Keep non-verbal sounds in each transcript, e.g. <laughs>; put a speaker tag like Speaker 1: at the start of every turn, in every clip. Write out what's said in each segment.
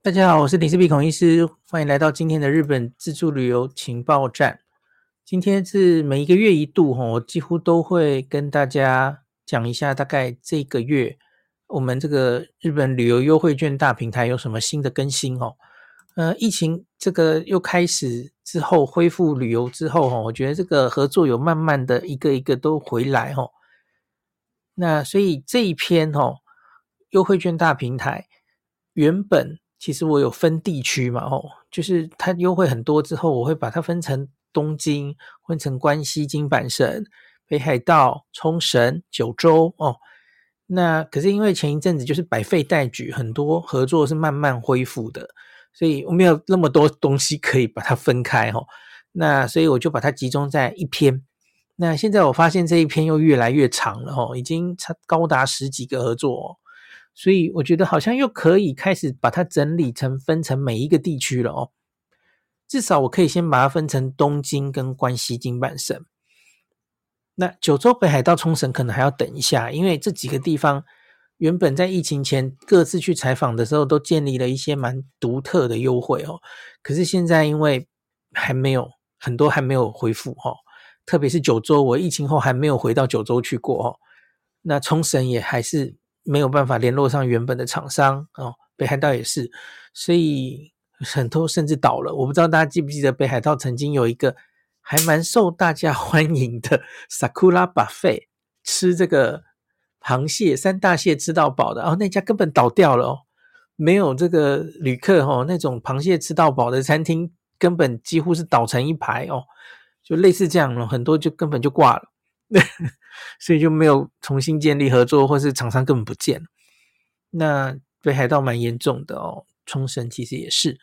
Speaker 1: 大家好，我是林氏璧孔医师，欢迎来到今天的日本自助旅游情报站。今天是每一个月一度哈，我几乎都会跟大家讲一下，大概这个月我们这个日本旅游优惠券大平台有什么新的更新哦。呃，疫情这个又开始之后，恢复旅游之后哈，我觉得这个合作有慢慢的一个一个都回来哈。那所以这一篇哈优惠券大平台原本。其实我有分地区嘛，哦，就是它优惠很多之后，我会把它分成东京、分成关西、京阪神、北海道、冲绳、九州哦。那可是因为前一阵子就是百废待举，很多合作是慢慢恢复的，所以我没有那么多东西可以把它分开哦。那所以我就把它集中在一篇。那现在我发现这一篇又越来越长了哦，已经差高达十几个合作哦。所以我觉得好像又可以开始把它整理成分成每一个地区了哦。至少我可以先把它分成东京跟关西京阪神。那九州、北海道、冲绳可能还要等一下，因为这几个地方原本在疫情前各自去采访的时候都建立了一些蛮独特的优惠哦。可是现在因为还没有很多还没有恢复哦，特别是九州，我疫情后还没有回到九州去过哦。那冲绳也还是。没有办法联络上原本的厂商哦，北海道也是，所以很多甚至倒了。我不知道大家记不记得北海道曾经有一个还蛮受大家 <laughs> 欢迎的 Sakura Buffet，吃这个螃蟹三大蟹吃到饱的，哦那家根本倒掉了哦，没有这个旅客哦，那种螃蟹吃到饱的餐厅根本几乎是倒成一排哦，就类似这样了，很多就根本就挂了。<laughs> 所以就没有重新建立合作，或是厂商根本不见。那北海道蛮严重的哦，冲绳其实也是，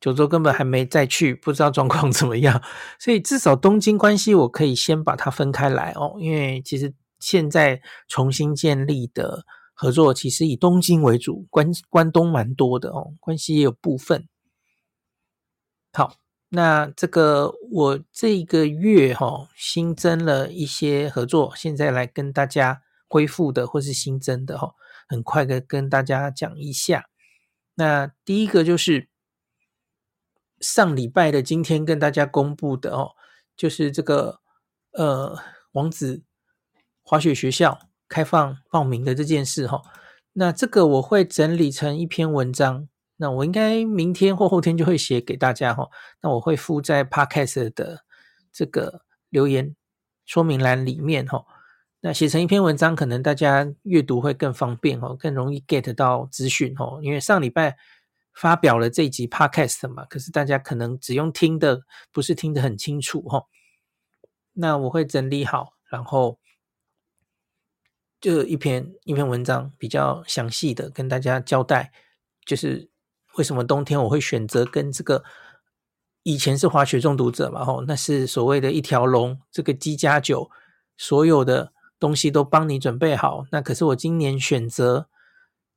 Speaker 1: 九州根本还没再去，不知道状况怎么样。所以至少东京关西我可以先把它分开来哦，因为其实现在重新建立的合作其实以东京为主，关关东蛮多的哦，关西也有部分。好。那这个我这个月哈新增了一些合作，现在来跟大家恢复的或是新增的哈，很快的跟大家讲一下。那第一个就是上礼拜的今天跟大家公布的哦，就是这个呃王子滑雪学校开放报名的这件事哈。那这个我会整理成一篇文章。那我应该明天或后天就会写给大家哈。那我会附在 Podcast 的这个留言说明栏里面哈。那写成一篇文章，可能大家阅读会更方便哈，更容易 get 到资讯哈。因为上礼拜发表了这一集 Podcast 嘛，可是大家可能只用听的，不是听得很清楚哈。那我会整理好，然后就一篇一篇文章比较详细的跟大家交代，就是。为什么冬天我会选择跟这个以前是滑雪中毒者嘛？吼，那是所谓的一条龙，这个机加酒，所有的东西都帮你准备好。那可是我今年选择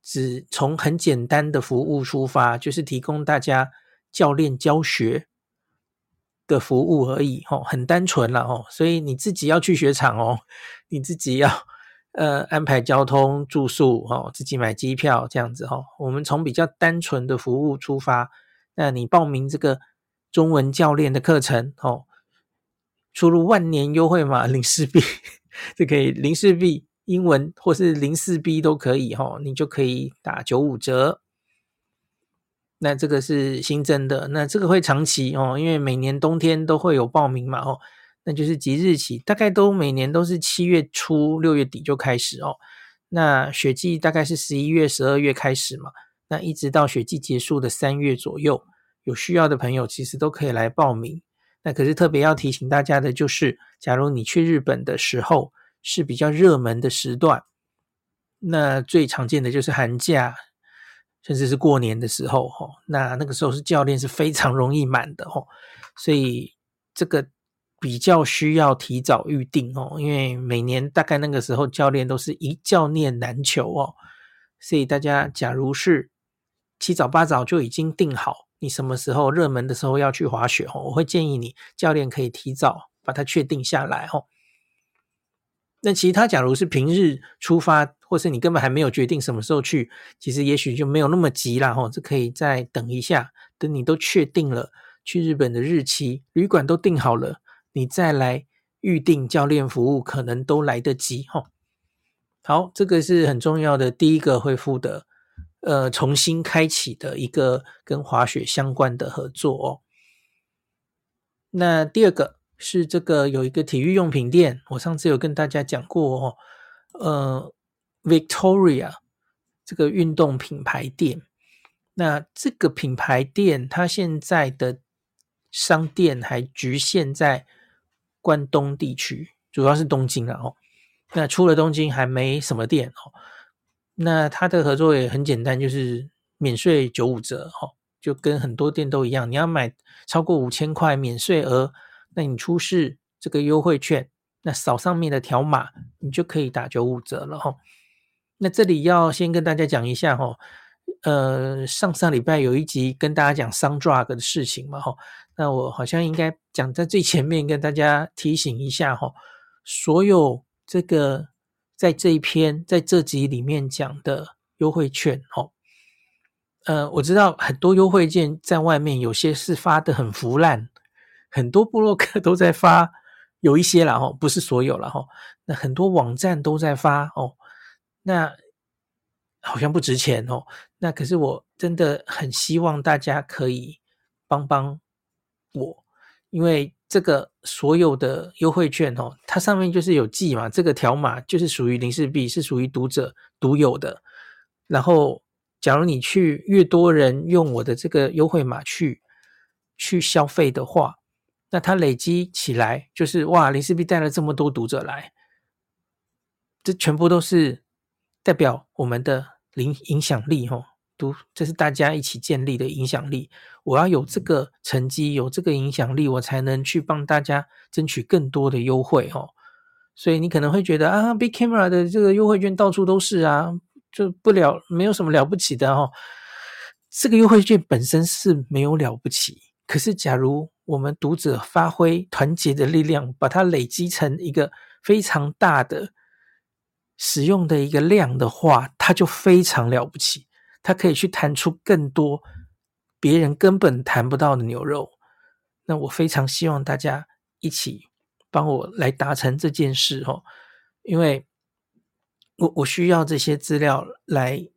Speaker 1: 只从很简单的服务出发，就是提供大家教练教学的服务而已，吼，很单纯了，吼。所以你自己要去雪场哦，你自己要。呃，安排交通、住宿，哦，自己买机票这样子，哈。我们从比较单纯的服务出发。那你报名这个中文教练的课程，哦，输入万年优惠码林氏璧，就可以林氏璧英文或是零四 B 都可以，哈，你就可以打九五折。那这个是新增的，那这个会长期哦，因为每年冬天都会有报名嘛，哦。那就是即日起，大概都每年都是七月初六月底就开始哦。那雪季大概是十一月、十二月开始嘛。那一直到雪季结束的三月左右，有需要的朋友其实都可以来报名。那可是特别要提醒大家的就是，假如你去日本的时候是比较热门的时段，那最常见的就是寒假，甚至是过年的时候哈。那那个时候是教练是非常容易满的哈，所以这个。比较需要提早预定哦，因为每年大概那个时候教练都是一教练难求哦，所以大家假如是七早八早就已经定好你什么时候热门的时候要去滑雪哦，我会建议你教练可以提早把它确定下来哦。那其他假如是平日出发或是你根本还没有决定什么时候去，其实也许就没有那么急啦吼，这可以再等一下，等你都确定了去日本的日期，旅馆都订好了，你再来预定教练服务，可能都来得及吼。好，这个是很重要的第一个恢复的，呃，重新开启的一个跟滑雪相关的合作哦。那第二个是这个有一个体育用品店，我上次有跟大家讲过哦。呃，Victoria 这个运动品牌店，那这个品牌店它现在的商店还局限在关东地区，主要是东京啊。哦，那出了东京还没什么店哦。那它的合作也很简单，就是免税九五折哦，就跟很多店都一样，你要买超过五千块免税额，那你出示这个优惠券。那扫上面的条码，你就可以打九五折了哈。那这里要先跟大家讲一下哈，呃，上上礼拜有一集跟大家讲 Sundrug 的事情嘛哈。那我好像应该讲在最前面跟大家提醒一下哈，所有这个在这一篇在这集里面讲的优惠券哦，呃，我知道很多优惠券在外面有些是发的很腐烂，很多部落客 <laughs> 都在发。有一些啦哈，不是所有了哈。那很多网站都在发哦，那好像不值钱哦。那可是我真的很希望大家可以帮帮我，因为这个所有的优惠券哦，它上面就是有记嘛，这个条码就是属于林氏璧，是属于读者独有的。然后，假如你去越多人用我的这个优惠码去去消费的话。那它累积起来就是哇，林氏璧带了这么多读者来，这全部都是代表我们的影影响力哦，读这是大家一起建立的影响力。我要有这个成绩，有这个影响力，我才能去帮大家争取更多的优惠哦。所以你可能会觉得啊，Big Camera 的这个优惠券到处都是啊，就不了没有什么了不起的哦。这个优惠券本身是没有了不起，可是假如我们读者发挥团结的力量，把它累积成一个非常大的使用的一个量的话，它就非常了不起。它可以去谈出更多别人根本谈不到的牛肉。那我非常希望大家一起帮我来达成这件事哦，因为我我需要这些资料来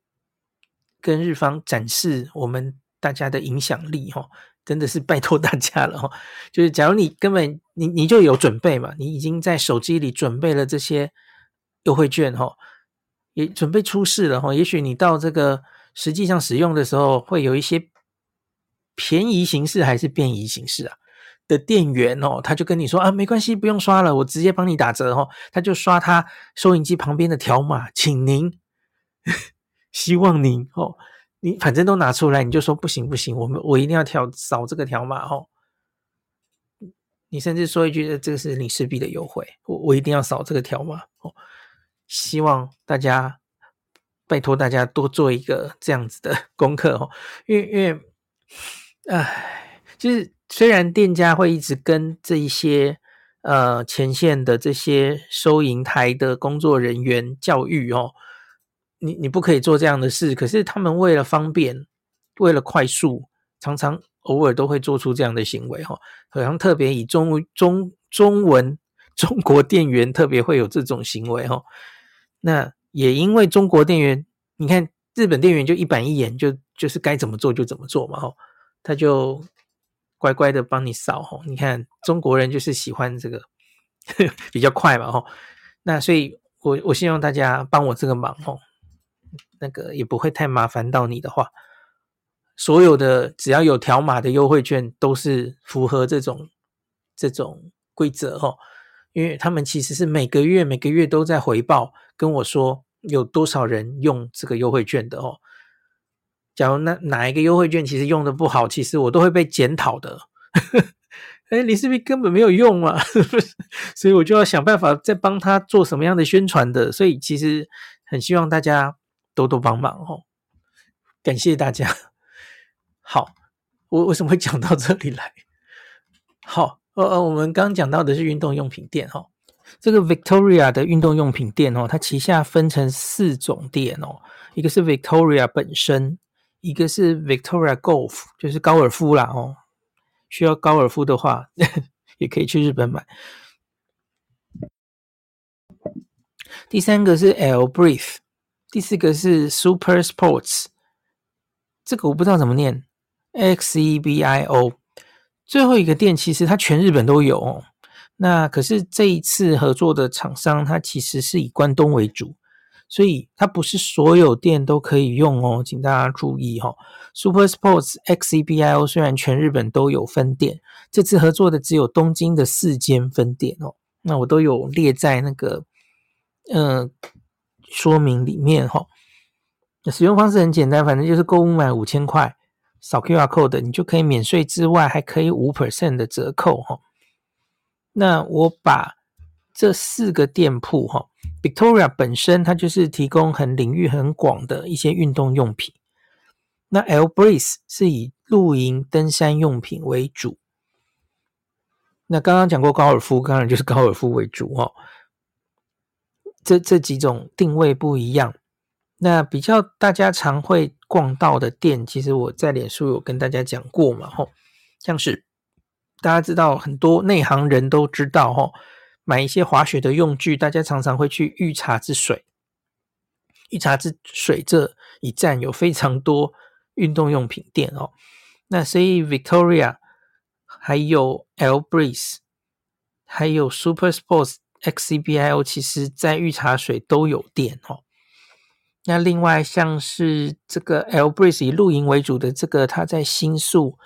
Speaker 1: 跟日方展示我们大家的影响力哦。真的是拜托大家了哦，就是假如你根本你你就有准备嘛，你已经在手机里准备了这些优惠券哈，也准备出示了哈，也许你到这个实际上使用的时候，会有一些便宜形式还是便宜形式啊的店员哦，他就跟你说啊，没关系，不用刷了，我直接帮你打折哦，他就刷他收银机旁边的条码，请您，<laughs> 希望您哦。你反正都拿出来，你就说不行不行，我们我一定要条扫这个条码哦。你甚至说一句，这个是林氏璧的优惠，我我一定要扫这个条码哦。希望大家拜托大家多做一个这样子的 <laughs> 功课哦，因为因为，唉，就是虽然店家会一直跟这一些呃前线的这些收银台的工作人员教育哦。你你不可以做这样的事，可是他们为了方便，为了快速，常常偶尔都会做出这样的行为哈。好像特别以中中中文中国店员特别会有这种行为哈。那也因为中国店员，你看日本店员就一板一眼，就就是该怎么做就怎么做嘛吼，他就乖乖的帮你扫吼。你看中国人就是喜欢这个 <laughs> 比较快嘛吼。那所以我我希望大家帮我这个忙吼。那个也不会太麻烦到你的话，所有的只要有条码的优惠券都是符合这种这种规则哦，因为他们其实是每个月每个月都在回报跟我说有多少人用这个优惠券的哦。假如那哪一个优惠券其实用的不好，其实我都会被检讨的。<laughs> 哎，林氏璧根本没有用嘛，<laughs> 所以我就要想办法再帮他做什么样的宣传的。所以其实很希望大家。多多帮忙哦，感谢大家。<laughs> 好，我为什么会讲到这里来？好，呃呃，我们刚刚讲到的是运动用品店哈。这个 Victoria 的运动用品店哦，它旗下分成四种店哦，一个是 Victoria 本身，一个是 Victoria Golf，就是高尔夫啦哦，需要高尔夫的话，<laughs> 也可以去日本买。第三个是 Albrith，第四个是 Super Sports，这个我不知道怎么念，X E B I O。最后一个店其实它全日本都有哦，那可是这一次合作的厂商它其实是以关东为主，所以它不是所有店都可以用哦，请大家注意哈、哦。Super Sports X E B I O 虽然全日本都有分店，这次合作的只有东京的四间分店哦，那我都有列在那个。嗯，说明里面哈，使用方式很简单，反正就是购物满五千块，扫 QR code，你就可以免税之外，还可以五 percent 的折扣哈。那我把这四个店铺哈，Victoria 本身它就是提供很领域很广的一些运动用品，那 Albrith 是以露营登山用品为主，那刚刚讲过高尔夫，当然就是高尔夫为主哈。这这几种定位不一样，那比较大家常会逛到的店，其实我在脸书有跟大家讲过嘛，吼，像是大家知道很多内行人都知道，吼，买一些滑雪的用具，大家常常会去御茶之水，御茶之水这一站有非常多运动用品店哦，那所以 Victoria 还有 Albrith 还有 Super Sports。XCBIO 其实在御茶水都有店哦。那另外像是这个 Albrith 以露营为主的这个，它在新宿，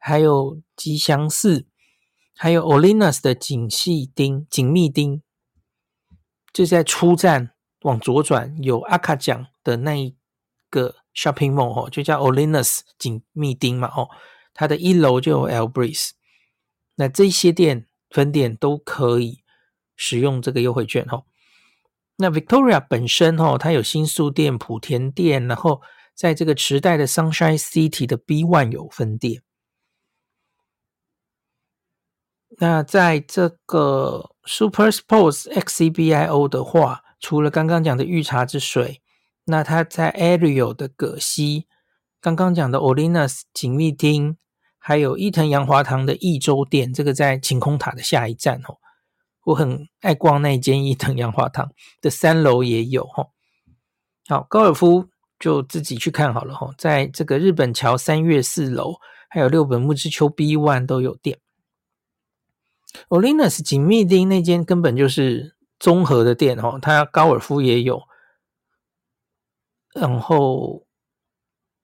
Speaker 1: 还有吉祥寺，还有 Olinas 的紧细町、紧密町，就在出站往左转有阿卡奖的那一个 shopping mall 哦，就叫 Olinas 紧密町嘛哦，它的一楼就有 Albrith。那这些店分店都可以。使用这个优惠券哈，那 Victoria 本身哈，它有新宿店、莆田店，然后在这个池袋的 Sunshine City 的 B One 有分店。那在这个 Super Sports XCBIO 的话，除了刚刚讲的御茶之水，那它在 Ariel 的葛西，刚刚讲的 Olinas 锦密町，还有伊藤洋华堂的益州店，这个在晴空塔的下一站哦。我很爱逛那间伊藤洋华堂的三楼也有哦，好，高尔夫就自己去看好了哈，在这个日本桥三月四楼，还有六本木之丘 B One 都有店。Olinas 紧密町那间根本就是综合的店哈，它高尔夫也有，然后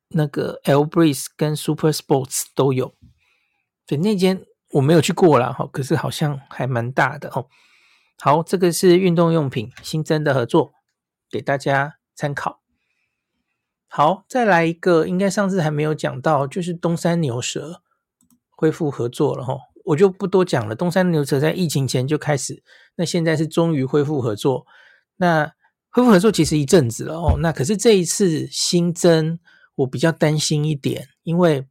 Speaker 1: 那个 Albrith 跟 Super Sports 都有，所以那间。我没有去过啦，哈，可是好像还蛮大的哦。好，这个是运动用品新增的合作，给大家参考。好，再来一个，应该上次还没有讲到，就是东山牛舌恢复合作了哈，我就不多讲了。东山牛舌在疫情前就开始，那现在是终于恢复合作。那恢复合作其实一阵子了哦，那可是这一次新增，我比较担心一点，因为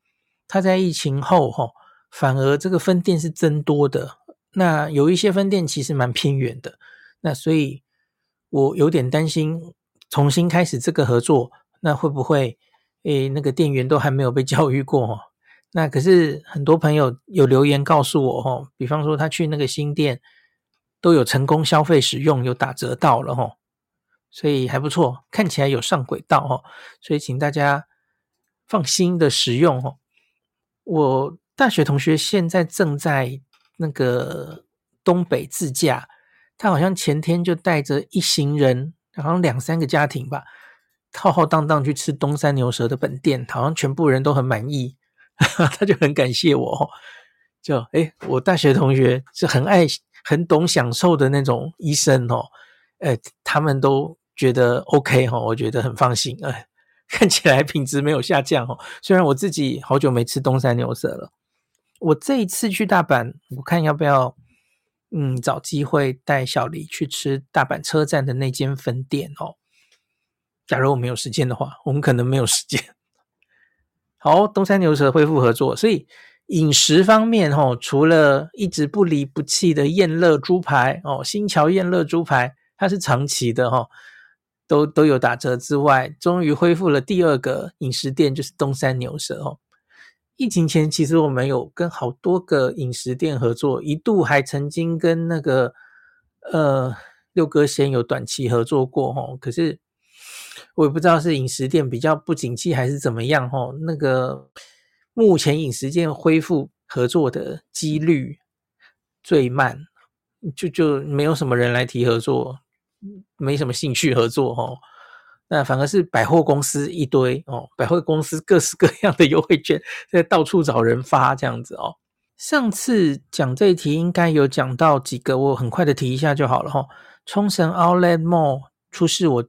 Speaker 1: 他在疫情后哈。反而这个分店是增多的，那有一些分店其实蛮偏远的，那所以我有点担心重新开始这个合作，那会不会诶那个店员都还没有被 <laughs> 教育过？那可是很多朋友有留言告诉我哈，比方说他去那个新店都有成功消费使用，有打折到了哈，所以还不错，看起来有上轨道哈，所以请大家放心的使用哦，我。大学同学现在正在那个东北自驾，他好像前天就带着一行人，好像两三个家庭吧，浩浩荡荡去吃东山牛舌的本店，好像全部人都很满意，<laughs> 他就很感谢我，就诶，我大学同学是很爱、很懂享受的那种医生哦，诶，他们都觉得 OK 哈，我觉得很放心，哎，<laughs> 看起来品质没有下降哦，虽然我自己好久没吃东山牛舌了。我这一次去大阪，我看要不要，嗯，找机会带小黎去吃大阪车站的那间分店哦。假如我没有时间的话，我们可能没有时间。好，东山牛舌恢复合作，所以饮食方面哦，除了一直不离不弃的燕乐猪排哦，新桥燕乐猪排它是长期的哈、哦，都都有打折之外，终于恢复了第二个饮食店，就是东山牛舌哦。疫情前其实我们有跟好多个饮食店合作，一度还曾经跟那个呃六哥鲜有短期合作过哦，可是我也不知道是饮食店比较不景气还是怎么样哦，那个。目前饮食店恢复合作的几率最慢，就就没有什么人来提合作，没什么兴趣合作哦。那反而是百货公司一堆哦，百货公司各式各样的优惠券在到处找人发这样子哦。上次讲这一题应该有讲到几个，我很快的提一下就好了哈。冲绳 Outlet Mall 出示我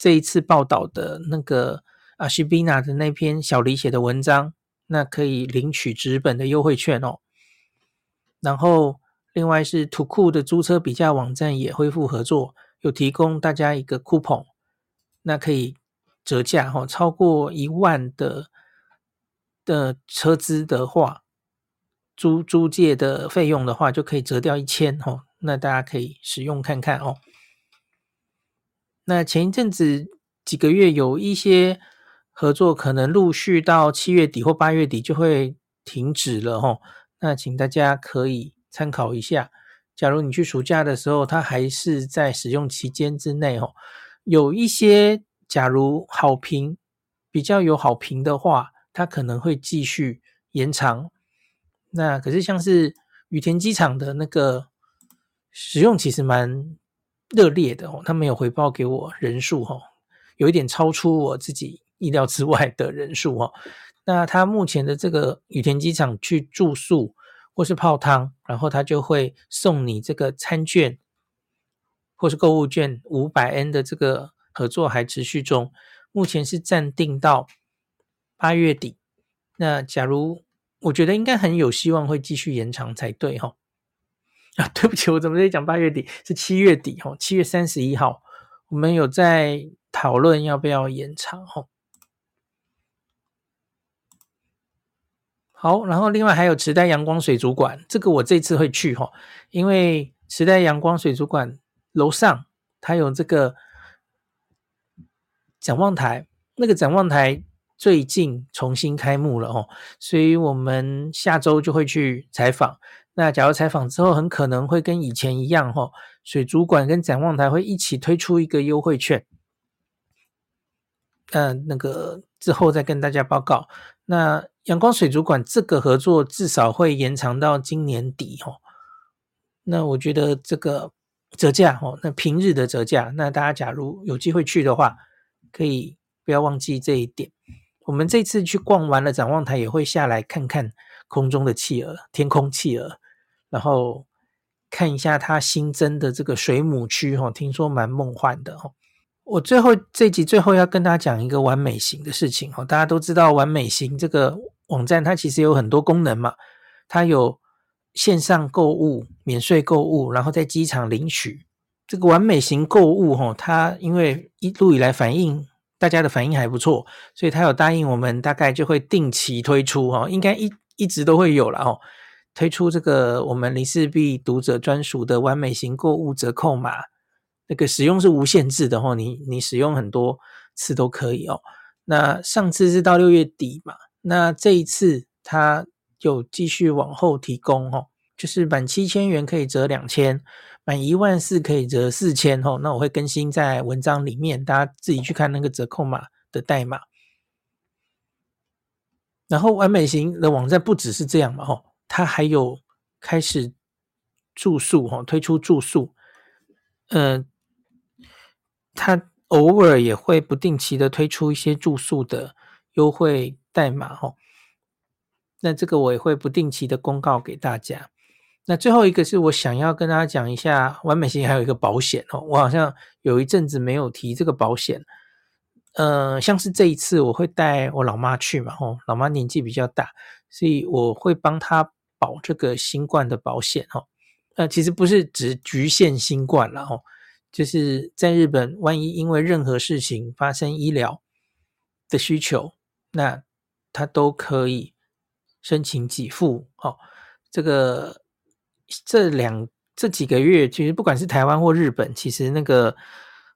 Speaker 1: 这一次报道的那个阿西比娜的那篇小李写的文章。那可以领取纸本的优惠券哦，然后另外是图库的租车比价网站也恢复合作，有提供大家一个 coupon，那可以折价哦，超过一万的的车资的话，租租借的费用的话就可以折掉一千哦，那大家可以使用看看哦。那前一阵子几个月有一些。合作可能陆续到七月底或八月底就会停止了吼，那请大家可以参考一下。假如你去暑假的时候，它还是在使用期间之内吼，有一些假如好评比较有好评的话，它可能会继续延长。那可是像是羽田机场的那个使用其实蛮热烈的哦，他没有回报给我人数吼，有一点超出我自己。意料之外的人数哦，那他目前的这个羽田机场去住宿或是泡汤，然后他就会送你这个餐券或是购物券五百 N 的这个合作还持续中，目前是暂定到八月底。那假如我觉得应该很有希望会继续延长才对哈。啊，<laughs> 对不起，我怎么在讲八月底？是七月底哈，七月三十一号，我们有在讨论要不要延长哈。好，然后另外还有池袋阳光水族馆，这个我这次会去哈，因为池袋阳光水族馆楼上它有这个展望台，那个展望台最近重新开幕了哦，所以我们下周就会去采访。那假如采访之后，很可能会跟以前一样哈，水族馆跟展望台会一起推出一个优惠券，嗯，那个之后再跟大家报告。那阳光水族馆这个合作至少会延长到今年底哦。那我觉得这个折价哦，那平日的折价，那大家假如有机会去的话，可以不要忘记这一点。我们这次去逛完了展望台，也会下来看看空中的企鹅、天空企鹅，然后看一下它新增的这个水母区哦，听说蛮梦幻的哦。我最后这集最后要跟大家讲一个完美型的事情哦，大家都知道完美型这个网站它其实有很多功能嘛，它有线上购物、免税购物，然后在机场领取。这个完美型购物哈，它因为一路以来反应大家的反应还不错，所以它有答应我们大概就会定期推出哈，应该一一直都会有了哦，推出这个我们林氏璧读者专属的完美型购物折扣码。那个使用是无限制的哦，你你使用很多次都可以哦。那上次是到六月底嘛，那这一次它有继续往后提供哦，就是满七千元可以折两千，满一万四可以折四千哦。那我会更新在文章里面，大家自己去看那个折扣码的代码。然后完美型的网站不只是这样嘛，吼，它还有开始住宿哦，推出住宿，嗯。他偶尔也会不定期的推出一些住宿的优惠代码哦，那这个我也会不定期的公告给大家。那最后一个是我想要跟大家讲一下，完美型还有一个保险哦，我好像有一阵子没有提这个保险。呃，像是这一次我会带我老妈去嘛，哦，老妈年纪比较大，所以我会帮她保这个新冠的保险哦。呃，其实不是只局限新冠了哦。就是在日本，万一因为任何事情发生医疗的需求，那他都可以申请给付。哦，这个这两这几个月，其实不管是台湾或日本，其实那个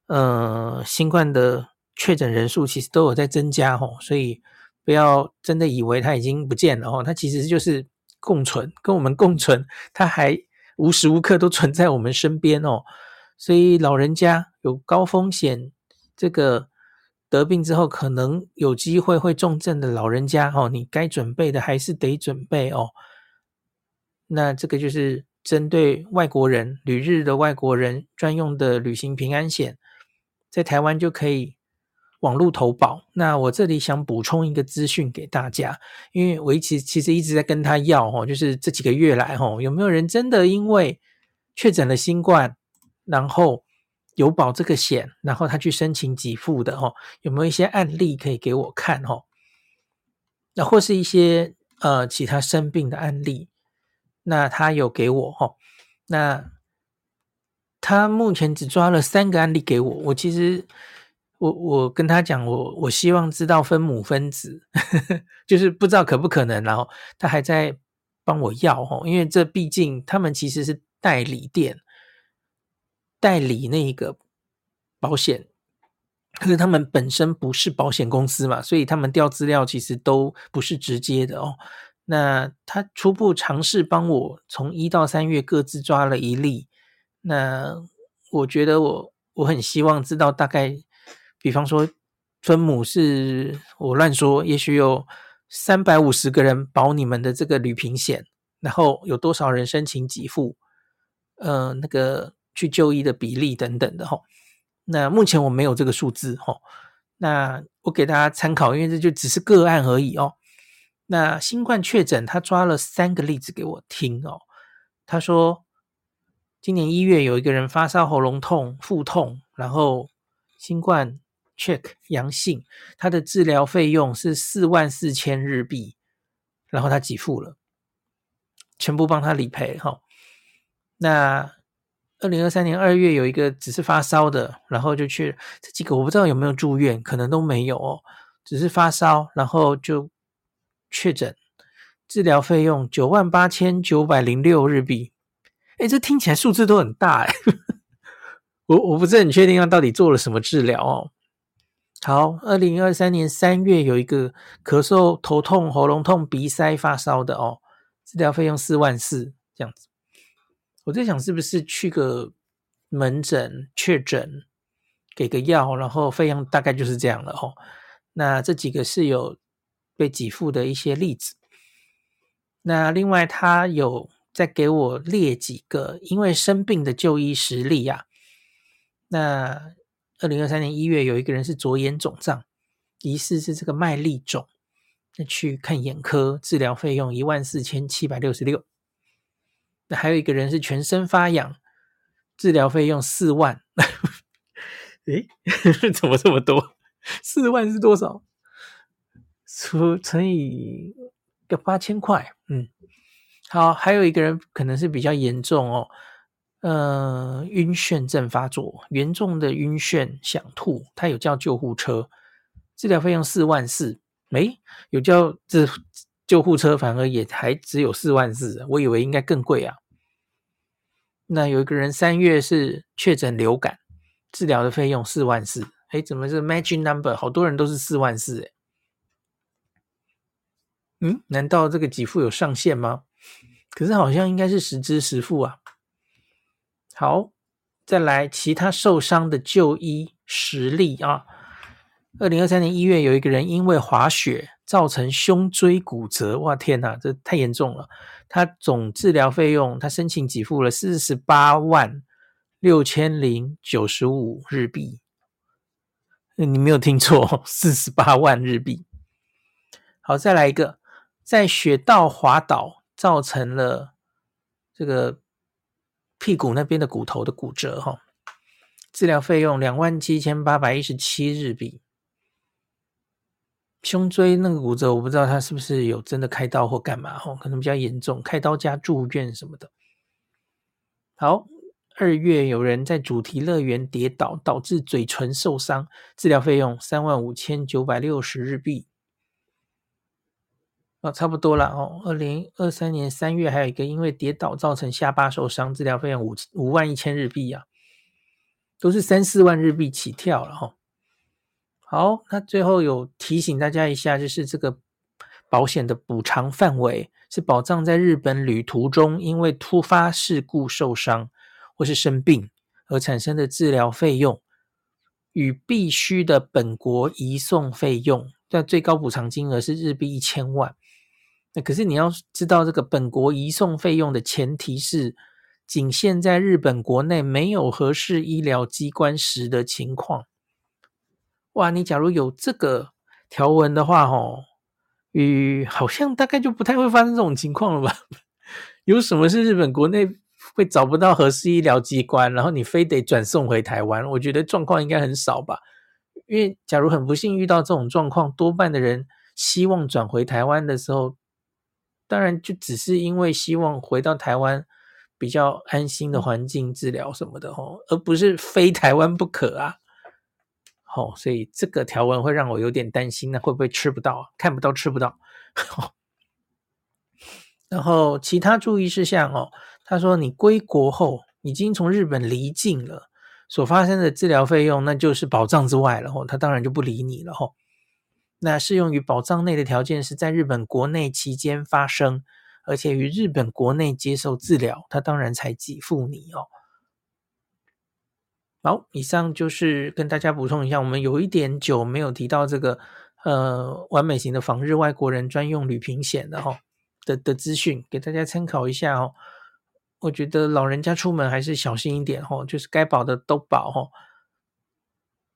Speaker 1: 呃新冠的确诊人数其实都有在增加。哦，所以不要真的以为它已经不见了。哦，它其实就是共存，跟我们共存，它还无时无刻都存在我们身边哦。所以老人家有高风险，这个。得病之后可能有机会会重症的老人家哦，你该准备的还是得准备哦。那这个就是针对外国人、旅日的外国人专用的旅行平安险，在台湾就可以网络投保。那我这里想补充一个资讯给大家，因为我一直其实一直在跟他要哦，就是这几个月来哦，有没有人真的因为确诊了新冠，然后有保这个险，然后他去申请给付的哦，有没有一些案例可以给我看哦？那或是一些呃其他生病的案例，那他有给我哦。那他目前只抓了三个案例给我，我其实我我跟他讲，我我希望知道分母分子，<laughs> 就是不知道可不可能，然后他还在帮我要哦，因为这毕竟他们其实是代理店。代理那一个保险，可是他们本身不是保险公司嘛，所以他们调资料其实都不是直接的哦。那他初步尝试帮我从一到三月各自抓了一例，那我觉得我我很希望知道大概，比方说分母是我乱说，也许有三百五十个人保你们的这个旅平险，然后有多少人申请给付，呃，那个。去就医的比例等等的哈，那目前我没有这个数字哈，那我给大家参考，因为这就只是个案而已哦。那新冠确诊，他抓了三个例子给我听哦。他说，今年一月有一个人发烧、喉咙痛、腹痛，然后新冠 check 阳性，他的治疗费用是四万四千日币，然后他给付了，全部帮他理赔哈。那二零二三年二月有一个只是发烧的，然后就去这几个我不知道有没有住院，可能都没有哦，只是发烧，然后就确诊，治疗费用九万八千九百零六日币，哎，这听起来数字都很大哎，<laughs> 我我不是很确定他到底做了什么治疗哦。好，二零二三年三月有一个咳嗽、头痛、喉咙痛、鼻塞、发烧的哦，治疗费用四万四这样子。我在想，是不是去个门诊确诊，给个药，然后费用大概就是这样了哦。那这几个是有被给付的一些例子。那另外，他有再给我列几个因为生病的就医实例呀。那二零二三年一月，有一个人是左眼肿胀，疑似是这个麦粒肿，那去看眼科，治疗费用一万四千七百六十六。那还有一个人是全身发痒，治疗费用四万，<laughs> 诶，<laughs> 怎么这么多？四万是多少？除乘以个八千块，嗯，好，还有一个人可能是比较严重哦，呃，晕眩症发作，严重的晕眩想吐，他有叫救护车，治疗费用四万四，诶，有叫这。救护车反而也还只有四万四，我以为应该更贵啊。那有一个人三月是确诊流感，治疗的费用四万四，哎，怎么是 matching number？好多人都是四万四，哎，嗯，难道这个给付有上限吗？可是好像应该是实支实付啊。好，再来其他受伤的就医实例啊。二零二三年一月有一个人因为滑雪。造成胸椎骨折，哇天哪，这太严重了！他总治疗费用，他申请给付了四十八万六千零九十五日币。你没有听错，四十八万日币。好，再来一个，在雪道滑倒，造成了这个屁股那边的骨头的骨折，哈，治疗费用两万七千八百一十七日币。胸椎那个骨折，我不知道他是不是有真的开刀或干嘛哦，可能比较严重，开刀加住院什么的。好，二月有人在主题乐园跌倒，导致嘴唇受伤，治疗费用三万五千九百六十日币。哦，差不多了哦。二零二三年三月还有一个因为跌倒造成下巴受伤，治疗费用五五万一千日币啊，都是三四万日币起跳了哈、哦。好，那最后有提醒大家一下，就是这个保险的补偿范围是保障在日本旅途中因为突发事故受伤或是生病而产生的治疗费用，与必须的本国移送费用，但最高补偿金额是日币一千万。那可是你要知道，这个本国移送费用的前提是仅限在日本国内没有合适医疗机关时的情况。哇，你假如有这个条文的话，吼，与好像大概就不太会发生这种情况了吧？<laughs> 有什么是日本国内会找不到合适医疗机关，然后你非得转送回台湾？我觉得状况应该很少吧。因为假如很不幸遇到这种状况，多半的人希望转回台湾的时候。当然，就只是因为希望回到台湾比较安心的环境治疗什么的哦，而不是非台湾不可啊。哦，所以这个条文会让我有点担心，那会不会吃不到？看不到吃不到。然后其他注意事项哦，他说你归国后已经从日本离境了，所发生的治疗费用那就是保障之外了哦，他当然就不理你了哦。那适用于保障内的条件是在日本国内期间发生，而且于日本国内接受治疗，他当然才给付你哦。好，以上就是跟大家补充一下，我们有一点久没有提到这个呃完美型的访日外国人专用旅平险的哈的的资讯，给大家参考一下哦。我觉得老人家出门还是小心一点哦，就是该保的都保哦。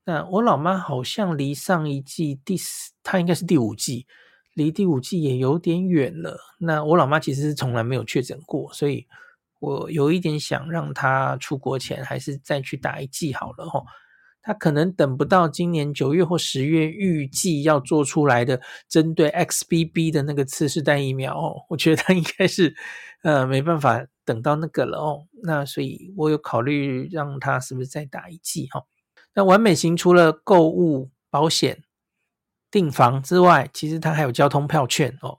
Speaker 1: 那我老妈好像离上一季第四，她应该是第五季，离第五季也有点远了。那我老妈其实是从来没有确诊过，所以我有一点想让她出国前还是再去打一剂好了吼。她可能等不到今年九月或十月预计要做出来的针对 XBB 的那个次世代疫苗哦，我觉得她应该是呃没办法等到那个了哦。那所以我有考虑让她是不是再打一剂哈。那完美型除了购物、保险、订房之外，其实它还有交通票券哦。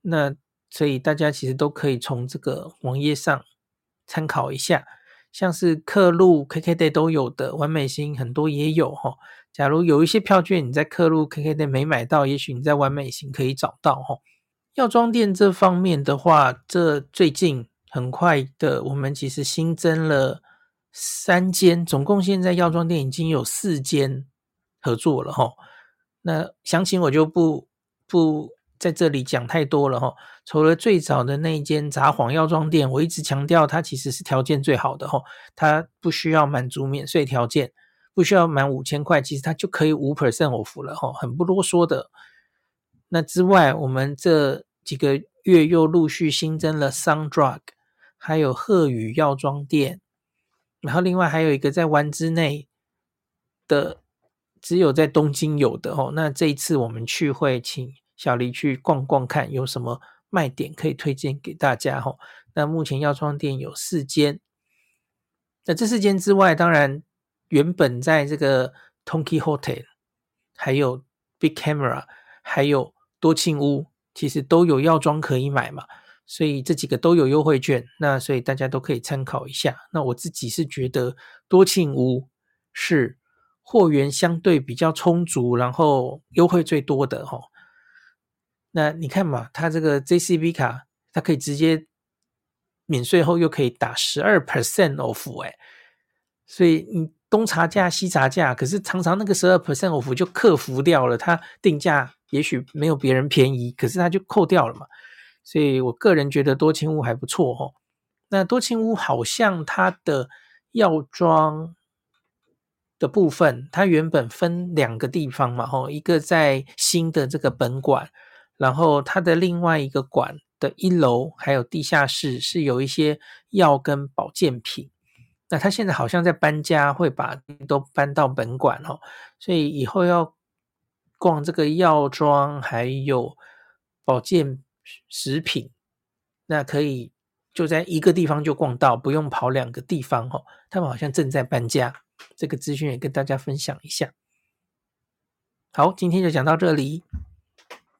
Speaker 1: 那所以大家其实都可以从这个网页上参考一下，像是客路、KKday 都有的完美型很多也有哈。假如有一些票券你在客路、KKday 没买到，也许你在完美型可以找到哈。药妆店这方面的话，这最近很快的，我们其实新增了。三间，总共现在药妆店已经有四间合作了哈。那详情我就不不在这里讲太多了哈。除了最早的那一间札幌药妆店，我一直强调它其实是条件最好的哈。它不需要满足免税条件，不需要满五千块，其实它就可以五 percent off 了哈，很不啰嗦的。那之外，我们这几个月又陆续新增了 Sundrug，还有鹤羽药妆店。然后另外还有一个在湾之内的，只有在东京有的哦。那这一次我们去会请小黎去逛逛看，有什么卖点可以推荐给大家哦。那目前药妆店有四间，那这四间之外，当然原本在这个 Tonki Hotel，还有 Big Camera，还有多庆屋，其实都有药妆可以买嘛。所以这几个都有优惠券，那所以大家都可以参考一下。那我自己是觉得多庆屋是货源相对比较充足，然后优惠最多的哈。那你看嘛，它这个 JCB 卡，它可以直接免税后又可以打十二 percent off 哎，所以你东查价西查价，可是常常那个十二 percent off 就克服掉了，它定价也许没有别人便宜，可是它就扣掉了嘛。所以我个人觉得多清屋还不错哦。那多清屋好像它的药妆的部分，它原本分两个地方嘛，吼，一个在新的这个本馆，然后它的另外一个馆的一楼还有地下室是有一些药跟保健品。那它现在好像在搬家，会把都搬到本馆哦。所以以后要逛这个药妆还有保健。食品，那可以就在一个地方就逛到，不用跑两个地方哦。他们好像正在搬家，这个资讯也跟大家分享一下。好，今天就讲到这里。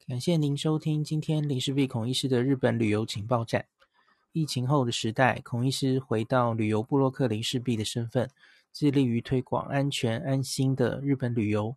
Speaker 1: 感谢您收听今天林氏璧孔医师的日本旅游情报站。疫情后的时代，孔医师回到旅游部落客林氏璧的身份，致力于推广安全安心的日本旅游，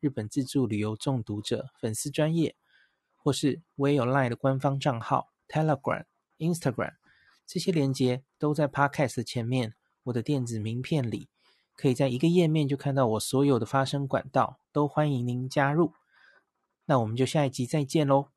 Speaker 1: 日本自助旅游中毒者粉丝专业，或是我也有 LINE 的官方账号 Telegram、Instagram，这些连接都在 Podcast 前面，我的电子名片里，可以在一个页面就看到我所有的发声管道，都欢迎您加入。那我们就下一集再见喽。